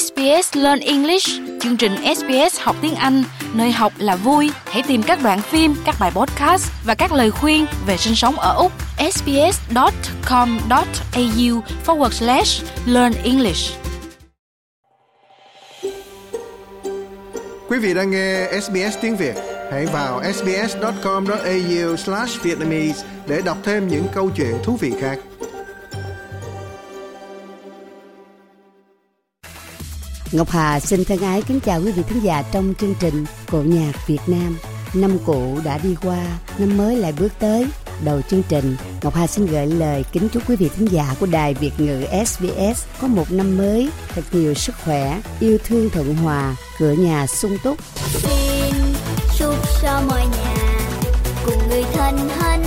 SBS Learn English, chương trình SBS học tiếng Anh, nơi học là vui. Hãy tìm các đoạn phim, các bài podcast và các lời khuyên về sinh sống ở Úc. sbs.com.au forward slash learn English. Quý vị đang nghe SBS tiếng Việt. Hãy vào sbs.com.au slash Vietnamese để đọc thêm những câu chuyện thú vị khác. Ngọc Hà xin thân ái kính chào quý vị thính giả trong chương trình Cổ nhạc Việt Nam. Năm cũ đã đi qua, năm mới lại bước tới. Đầu chương trình, Ngọc Hà xin gửi lời kính chúc quý vị thính giả của Đài Việt ngữ SBS có một năm mới thật nhiều sức khỏe, yêu thương thuận hòa, cửa nhà sung túc. Xin chúc cho mọi nhà cùng người thân hân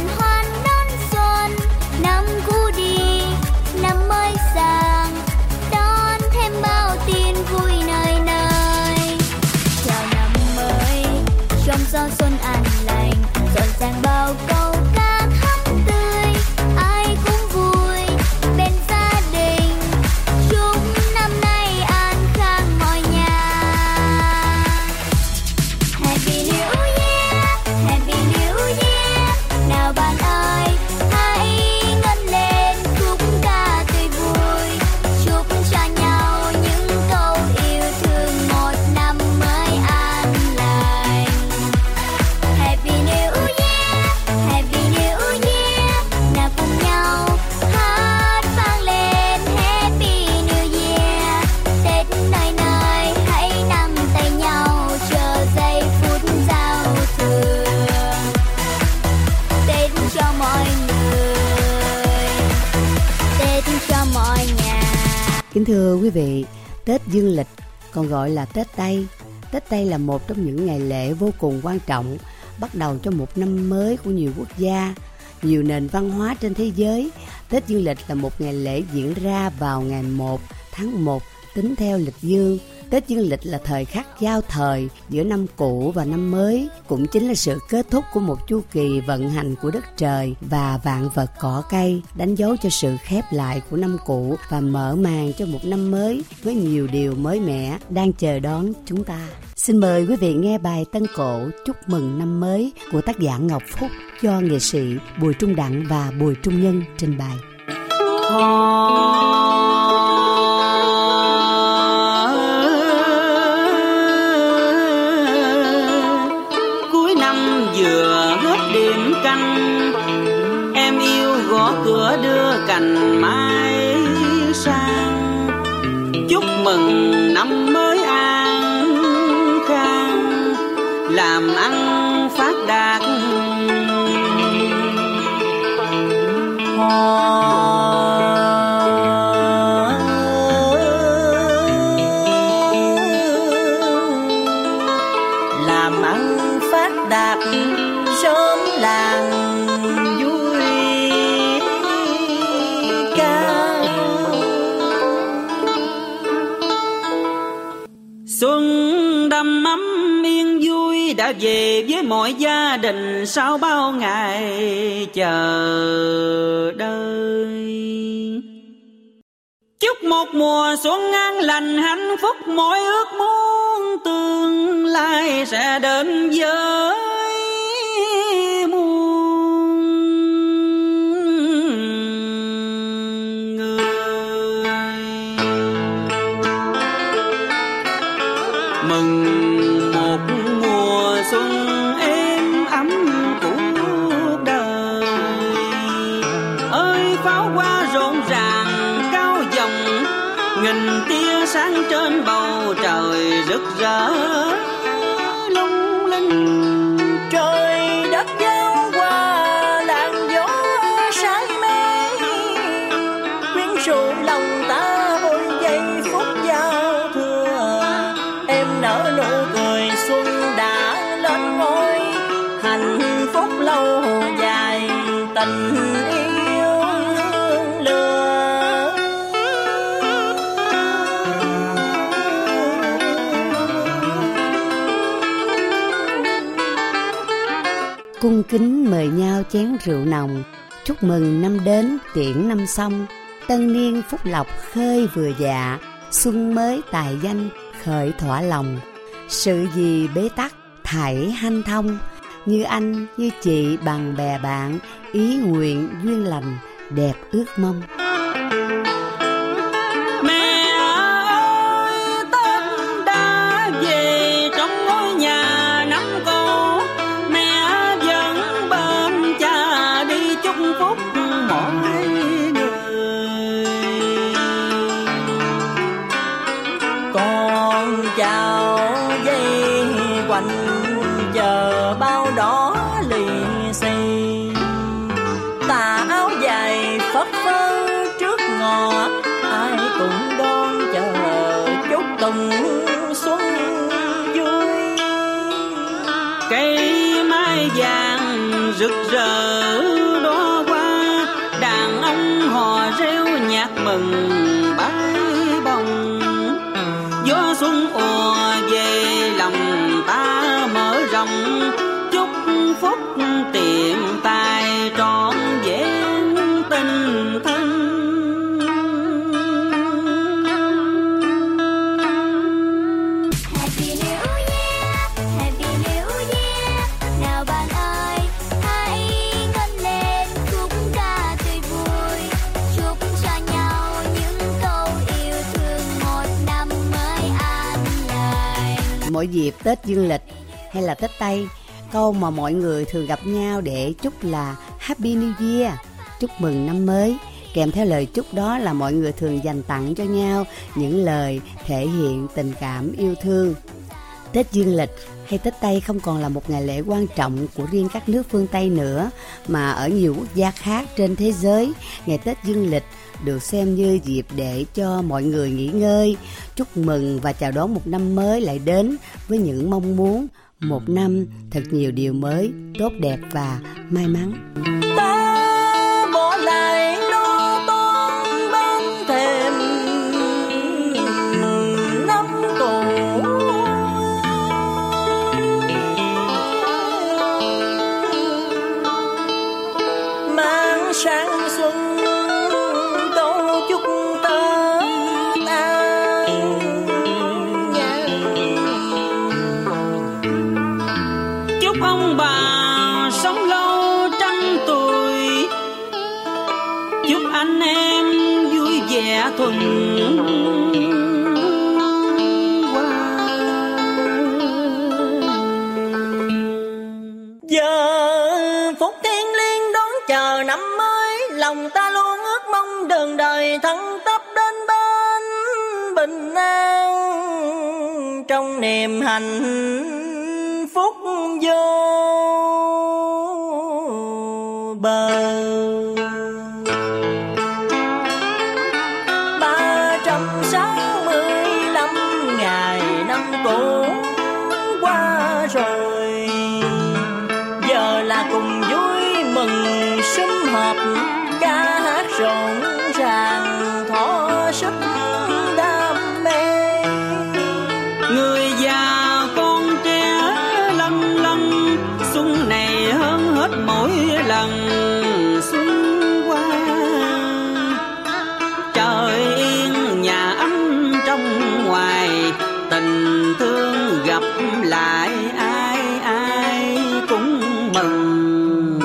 còn gọi là Tết Tây. Tết Tây là một trong những ngày lễ vô cùng quan trọng bắt đầu cho một năm mới của nhiều quốc gia, nhiều nền văn hóa trên thế giới. Tết Dương lịch là một ngày lễ diễn ra vào ngày 1 tháng 1 tính theo lịch dương. Tết Dương lịch là thời khắc giao thời giữa năm cũ và năm mới, cũng chính là sự kết thúc của một chu kỳ vận hành của đất trời và vạn vật cỏ cây, đánh dấu cho sự khép lại của năm cũ và mở màn cho một năm mới với nhiều điều mới mẻ đang chờ đón chúng ta. Xin mời quý vị nghe bài tân cổ Chúc mừng năm mới của tác giả Ngọc Phúc do nghệ sĩ Bùi Trung Đặng và Bùi Trung Nhân trình bày. Oh. Làm ăn phát đạt. Với mọi gia đình sau bao ngày chờ đợi. Chúc một mùa xuân an lành, hạnh phúc mỗi ước muốn tương lai sẽ đến với rực rỡ lung linh. Trời đất giao qua làn gió say mê. Quyến rũ lòng ta hồi giây phút giao thừa. Em nở nụ cười xuân đã lên ngôi. Hạnh phúc lâu dài, tình cung kính mời nhau chén rượu nồng. Chúc mừng năm đến, tiễn năm xong. Tân niên phúc lộc khơi vừa dạ. Xuân mới tài danh, khởi thỏa lòng. Sự gì bế tắc, thảy hanh thông. Như anh, như chị bằng bè bạn, ý nguyện duyên lành, đẹp ước mong. Dài sơ trước ngọ ai cũng đón chờ chúc tùng xuân vui. Cây mai vàng rực rỡ đó qua đàn ông hò reo nhạc mừng. Mỗi dịp Tết dương lịch hay là Tết Tây, câu mà mọi người thường gặp nhau để chúc là Happy New Year, chúc mừng năm mới. Kèm theo lời chúc đó là mọi người thường dành tặng cho nhau những lời thể hiện tình cảm yêu thương. Tết dương lịch hay Tết Tây không còn là một ngày lễ quan trọng của riêng các nước phương Tây nữa mà ở nhiều quốc gia khác trên thế giới ngày Tết dương lịch được xem như dịp để cho mọi người nghỉ ngơi, chúc mừng và chào đón một năm mới lại đến với những mong muốn một năm thật nhiều điều mới, tốt đẹp và may mắn. Lòng ta luôn ước mong đường đời thăng tấp đến bên bình an Trong niềm hạnh phúc vô lại ai ai cũng mừng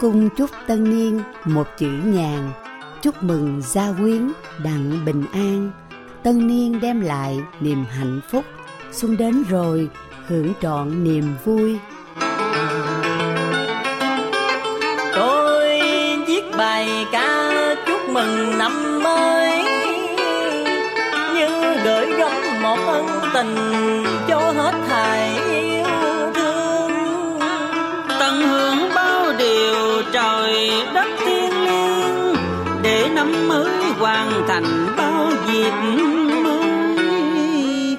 Cung chúc tân niên một chữ nhàn, chúc mừng gia quyến đặng bình an. Tân niên đem lại niềm hạnh phúc, xuân đến rồi hưởng trọn niềm vui. tôi viết bài ca chúc mừng năm tình cho hết thảy yêu thương. Tận hưởng bao điều trời đất thiên liêng, để năm mới hoàn thành bao việc mới.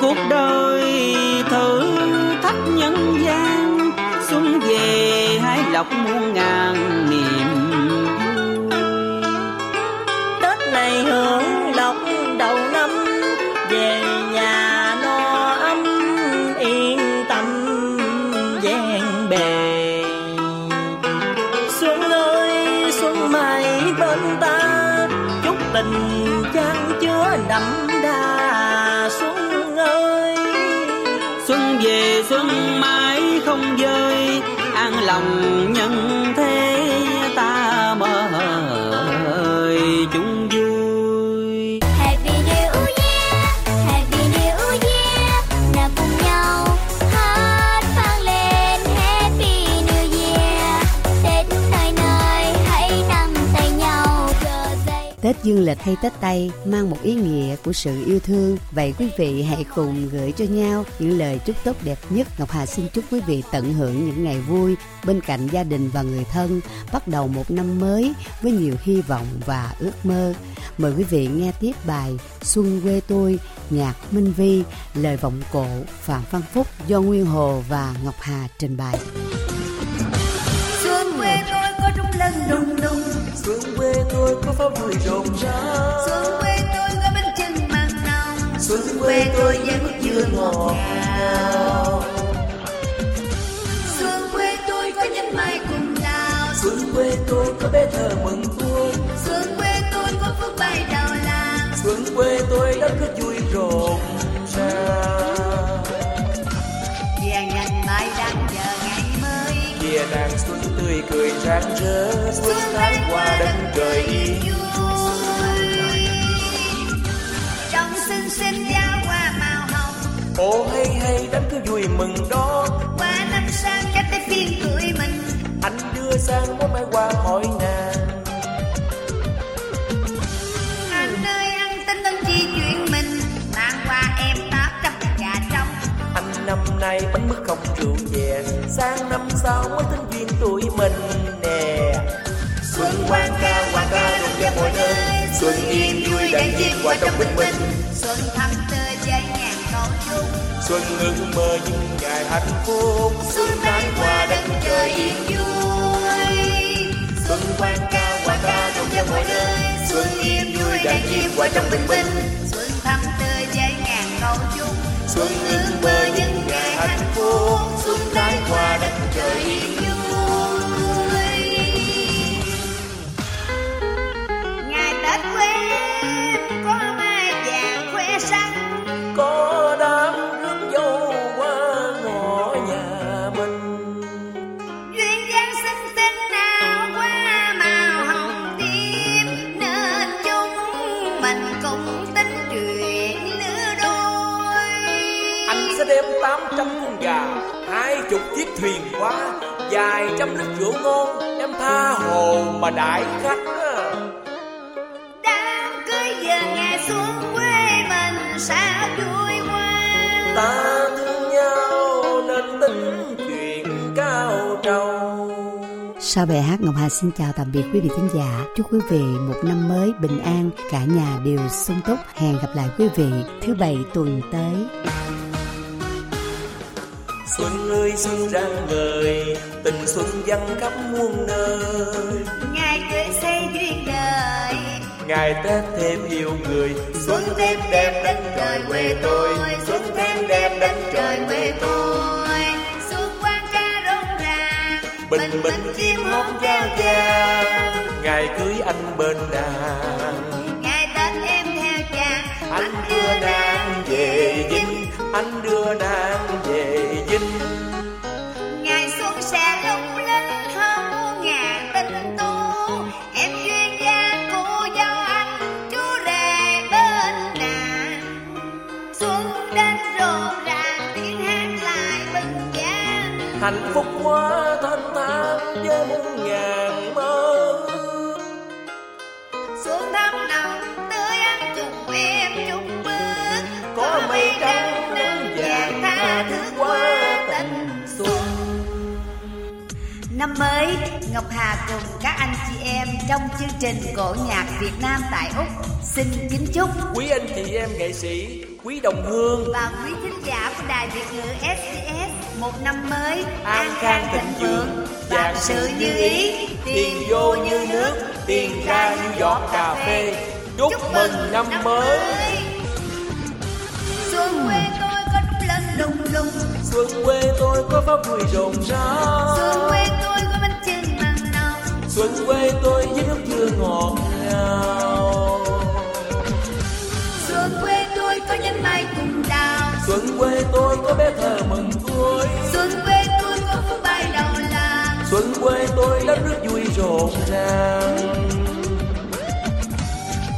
Cuộc đời thử thách nhân gian, xuân về hái lộc muôn ngàn. Tình chan chứa đậm đà. Xuân ơi, xuân về xuân mãi không rơi, an lòng nhân thân dương lịch hay Tết Tây mang một ý nghĩa của sự yêu thương. Vậy quý vị hãy cùng gửi cho nhau những lời chúc tốt đẹp nhất. Ngọc Hà xin chúc quý vị tận hưởng những ngày vui bên cạnh gia đình và người thân, bắt đầu một năm mới với nhiều hy vọng và ước mơ. Mời quý vị nghe tiếp bài Xuân quê tôi, nhạc Minh Vi, lời vọng cổ Phạm Văn Phúc do Nguyên Hồ và Ngọc Hà trình bày. Xuân quê tôi có rung lân đùng đùng xuân quê tôi có pháo vui rộn rã. Xuân quê tôi có bánh chưng măng nồng. Xuân Quê tôi vẫn chưa ngọt ngào. Xuân quê tôi có nhánh mai cùng đào. Xuân quê tôi có bé thơ mừng tôi Xuân quê tôi có phước bay đầu làng. Xuân quê tôi đất cứ vui rộn rã kia nàng xuân tươi cười rạng rỡ xuân tháng qua đất trời yên. Trong xinh xinh giao hoa màu hồng. Ô hay hay đám cứ vui mừng đó. Qua năm sang cách tới phiên tuổi mình. Anh đưa sang món mai qua hỏi nàng nay bánh mứt không rượu chè sang năm sau mới tính duyên tuổi mình nè. Xuân quang ca quang ca rụng ra mọi nơi. Xuân yên vui đàn chim qua trong bình minh. Xuân thăm tươi dây ngàn cầu chung xuân ước mơ những ngày hạnh phúc. Xuân tháng qua đất trời yên vui. Xuân quang ca quang ca rụng ra mọi nơi. Xuân yên vui đàn chim qua trong bình minh. Xuân thăm tươi dây ngàn cầu chung xuân ước mơ những hạnh phúc xuân tháng qua đất trời yên xuống quê mình sao vui quá ta thương nhau nên tính chuyện cao trầu Sau bài hát Ngọc Hà xin chào tạm biệt quý vị thính giả. Chúc quý vị một năm mới bình an, cả nhà đều sung túc. Hẹn gặp lại quý vị thứ bảy tuần tới. xuân ơi xuân rạng ngời tình xuân văng khắp muôn nơi ngày tết thêm yêu người. Xuân thêm đẹp đất trời quê tôi. Xuân thêm đẹp đất trời quê tôi. Xuân quang ca rộn ràng. Bình bình chim hót giao vang. ngày cưới anh bên nàng. Ngày Tết em theo chàng anh đưa nàng về dinh anh đưa nàng hạnh phúc quá thanh thang với muôn ngàn mơ Xuân thăm nồng tươi ăn cùng em chung bước có mây trắng nắng vàng tha thứ quá tình xuân Năm mới, Ngọc Hà cùng các anh chị em trong chương trình cổ nhạc Việt Nam tại Úc. Xin kính chúc quý anh chị em nghệ sĩ quý đồng hương. Và quý thính giả của đài Việt ngữ SBS một năm mới an khang thịnh vượng. vạn sự như ý tiền vô như nước tiền ra như giọt cà phê. chúc mừng năm mới. Xuân quê tôi có đúng lên lùng lùng. Xuân quê tôi có pháo vui rộn rã. Xuân quê tôi có bánh chưng măng nồng. Xuân quê tôi với nước dừa mưa ngọt ngào xuân quê tôi có bé thơ mừng tuổi. Xuân quê tôi có phú bay đầu làng. Xuân quê tôi đất nước vui rộn ràng.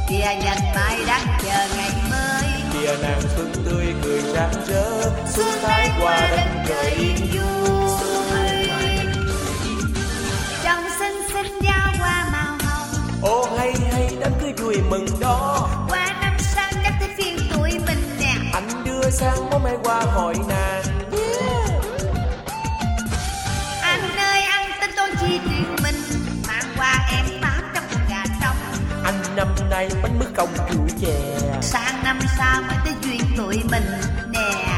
Kìa nhành mai đang chờ ngày mới. Kìa nàng xuân tươi cười rạng rỡ. Xuân thái qua đất trời yên vui. Trong xinh xinh giao hoa màu hồng. Ô hay hay đám cưới vui mừng đó sang bố mẹ qua hỏi nàng. Anh ơi ăn tên tôi chi tuyển mình. Mang qua em tám trăm con gà trống. Anh năm nay bánh mứt công cửu chè. Sang năm sau mới tới duyên tụi mình nè.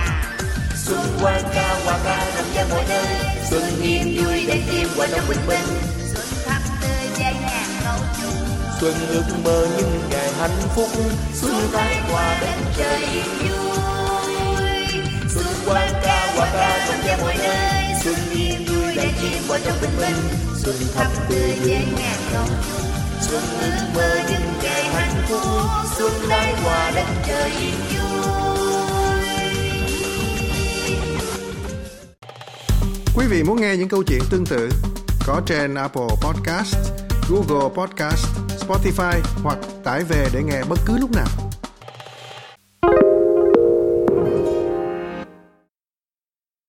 Xuân quang ca hoa ca đồng gia mọi nơi. Xuân yên vui để chim qua đông bình minh. Xuân thắm tươi giai ngàn câu chung xuân ước mơ những ngày hạnh phúc. Xuân thái qua đất trời vui quang ca hoa ca trong gia mọi nơi xuân yên vui để chim qua trong bình minh xuân thắm tươi giai ngàn câu xuân ước mơ những ngày hạnh phúc xuân lại qua đất trời yên Quý vị muốn nghe những câu chuyện tương tự có trên Apple Podcast, Google Podcast, Spotify hoặc tải về để nghe bất cứ lúc nào.